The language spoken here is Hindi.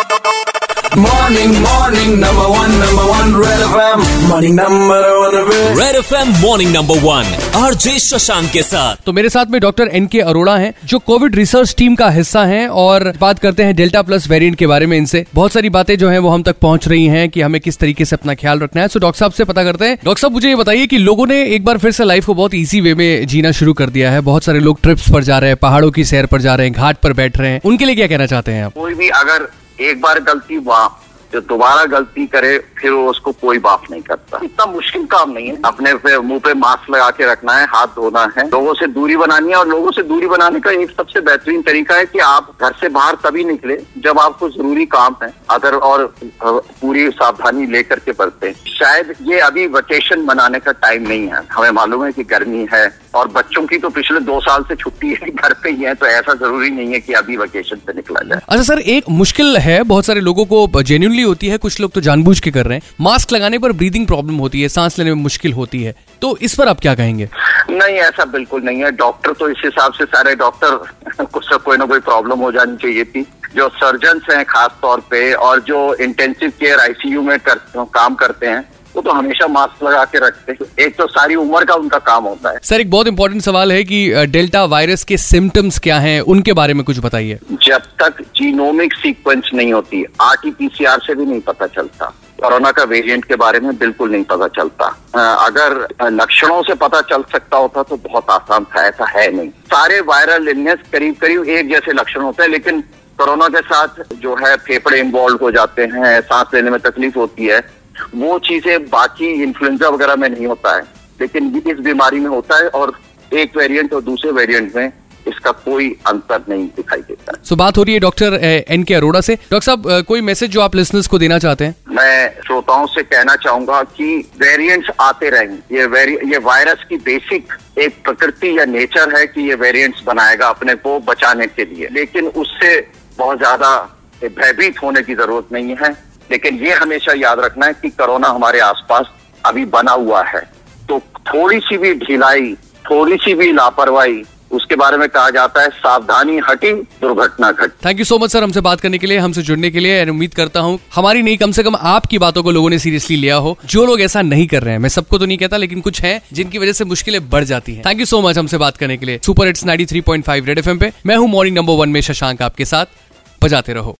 Morning, morning, number one, number one, Red FM. Morning, number one, Red. Red F M morning number one RJ Shashank के साथ. तो मेरे साथ में डॉक्टर एन के अरोड़ा हैं जो कोविड रिसर्च टीम का हिस्सा हैं और बात करते हैं डेल्टा प्लस वेरिएंट के बारे में इनसे। बहुत सारी बातें जो हैं वो हम तक पहुँच रही हैं कि हमें किस तरीके से अपना ख्याल रखना है। सो डॉक्टर साहब से पता करते हैं। डॉक्टर साहब मुझे ये बताइए कि लोगों ने एक बार फिर से लाइफ को बहुत ईजी वे में जीना शुरू कर दिया है। बहुत सारे लोग ट्रिप्स पर जा रहे हैं पहाड़ों की सैर पर जा रहे हैं घाट पर बैठ रहे हैं। उनके लिए क्या कहना चाहते हैं आप? कोई भी अगर एक बार गलती हुआ जो दोबारा गलती करे फिर वो उसको कोई माफ़ नहीं करता। इतना मुश्किल काम नहीं है। अपने पे मुँह पे मास्क लगा के रखना है हाथ धोना है। लोगों से दूरी बनानी है और लोगों से दूरी बनाने का एक सबसे बेहतरीन तरीका है कि आप घर से बाहर तभी निकले जब आपको ज़रूरी काम है अगर और पूरी सावधानी लेकर के बढ़ते शायद ये अभी वेकेशन मनाने का टाइम नहीं है। हमें मालूम है कि गर्मी है और बच्चों की तो पिछले दो साल से छुट्टी है घर पे ही है तो ऐसा ज़रूरी नहीं है कि अभी वेकेशन पे निकला जाए। अच्छा सर एक मुश्किल है बहुत सारे लोगों को जेन्यूनली होती है कुछ लोग तो जानबूझ के कर रहे हैं। मास्क लगाने पर ब्रीदिंग प्रॉब्लम होती है सांस लेने में मुश्किल होती है। तो इस पर आप क्या कहेंगे? नहीं ऐसा बिल्कुल नहीं है। डॉक्टर तो इस हिसाब से सारे डॉक्टर कुछ कोई ना कोई प्रॉब्लम हो जानी चाहिए थी। जो सर्जन्स हैं खास तौर पे और जो इंटेंसिव केयर आईसीयू में कर, काम करते हैं वो तो हमेशा मास्क लगा के रखते हैं एक तो सारी उम्र का उनका काम होता है। सर एक बहुत इंपॉर्टेंट सवाल है कि डेल्टा वायरस के सिम्टम्स क्या हैं? उनके बारे में कुछ बताइए। जब तक जीनोमिक सीक्वेंस नहीं होती आरटीपीसीआर से भी नहीं पता चलता। कोरोना का वेरिएंट के बारे में बिल्कुल नहीं पता चलता। अगर लक्षणों से पता चल सकता होता तो बहुत आसान था ऐसा है नहीं। सारे वायरल इलनेस करीब करीब एक जैसे लक्षण होते हैं लेकिन कोरोना के साथ जो है फेफड़े इन्वॉल्व हो जाते हैं सांस लेने में तकलीफ़ होती है वो चीज़ें बाकी इन्फ्लुएंजा वगैरह में नहीं होता है। लेकिन इस बीमारी में होता है और एक वेरिएंट और दूसरे वेरिएंट में इसका कोई अंतर नहीं दिखाई देता। सो बात हो रही है डॉक्टर एन के अरोड़ा से। डॉक्टर साहब कोई मैसेज जो आप लिसनर्स को देना चाहते हैं? मैं श्रोताओं से कहना चाहूँगा कि वेरिएंट्स आते रहेंगे ये वेरि ये वायरस की बेसिक एक प्रकृति या नेचर है कि ये वेरिएंट्स बनाएगा अपने को बचाने के लिए। लेकिन उससे बहुत ज़्यादा भयभीत होने की ज़रूरत नहीं है। लेकिन ये हमेशा याद रखना है कि कोरोना हमारे आसपास अभी बना हुआ है। तो थोड़ी सी भी ढिलाई थोड़ी सी भी लापरवाही, उसके बारे में कहा जाता है, सावधानी हटी, दुर्घटना घट। Thank you so much sir हमसे बात करने के लिए, हमसे जुड़ने के लिए उम्मीद करता हूँ, हमारी नहीं, कम से कम आपकी बातों को लोगों ने सीरियसली लिया हो। जो लोग ऐसा नहीं कर रहे हैं, मैं सबको तो नहीं कहता, लेकिन कुछ है, जिनकी वजह से मुश्किलें बढ़ जाती है। थैंक यू सो मच हमसे बात करने के लिए। सुपर हिट्स 93.5 रेड एफएम पे। मैं हूँ मॉर्निंग नंबर वन में शशांक आपके साथ। बजाते रहो।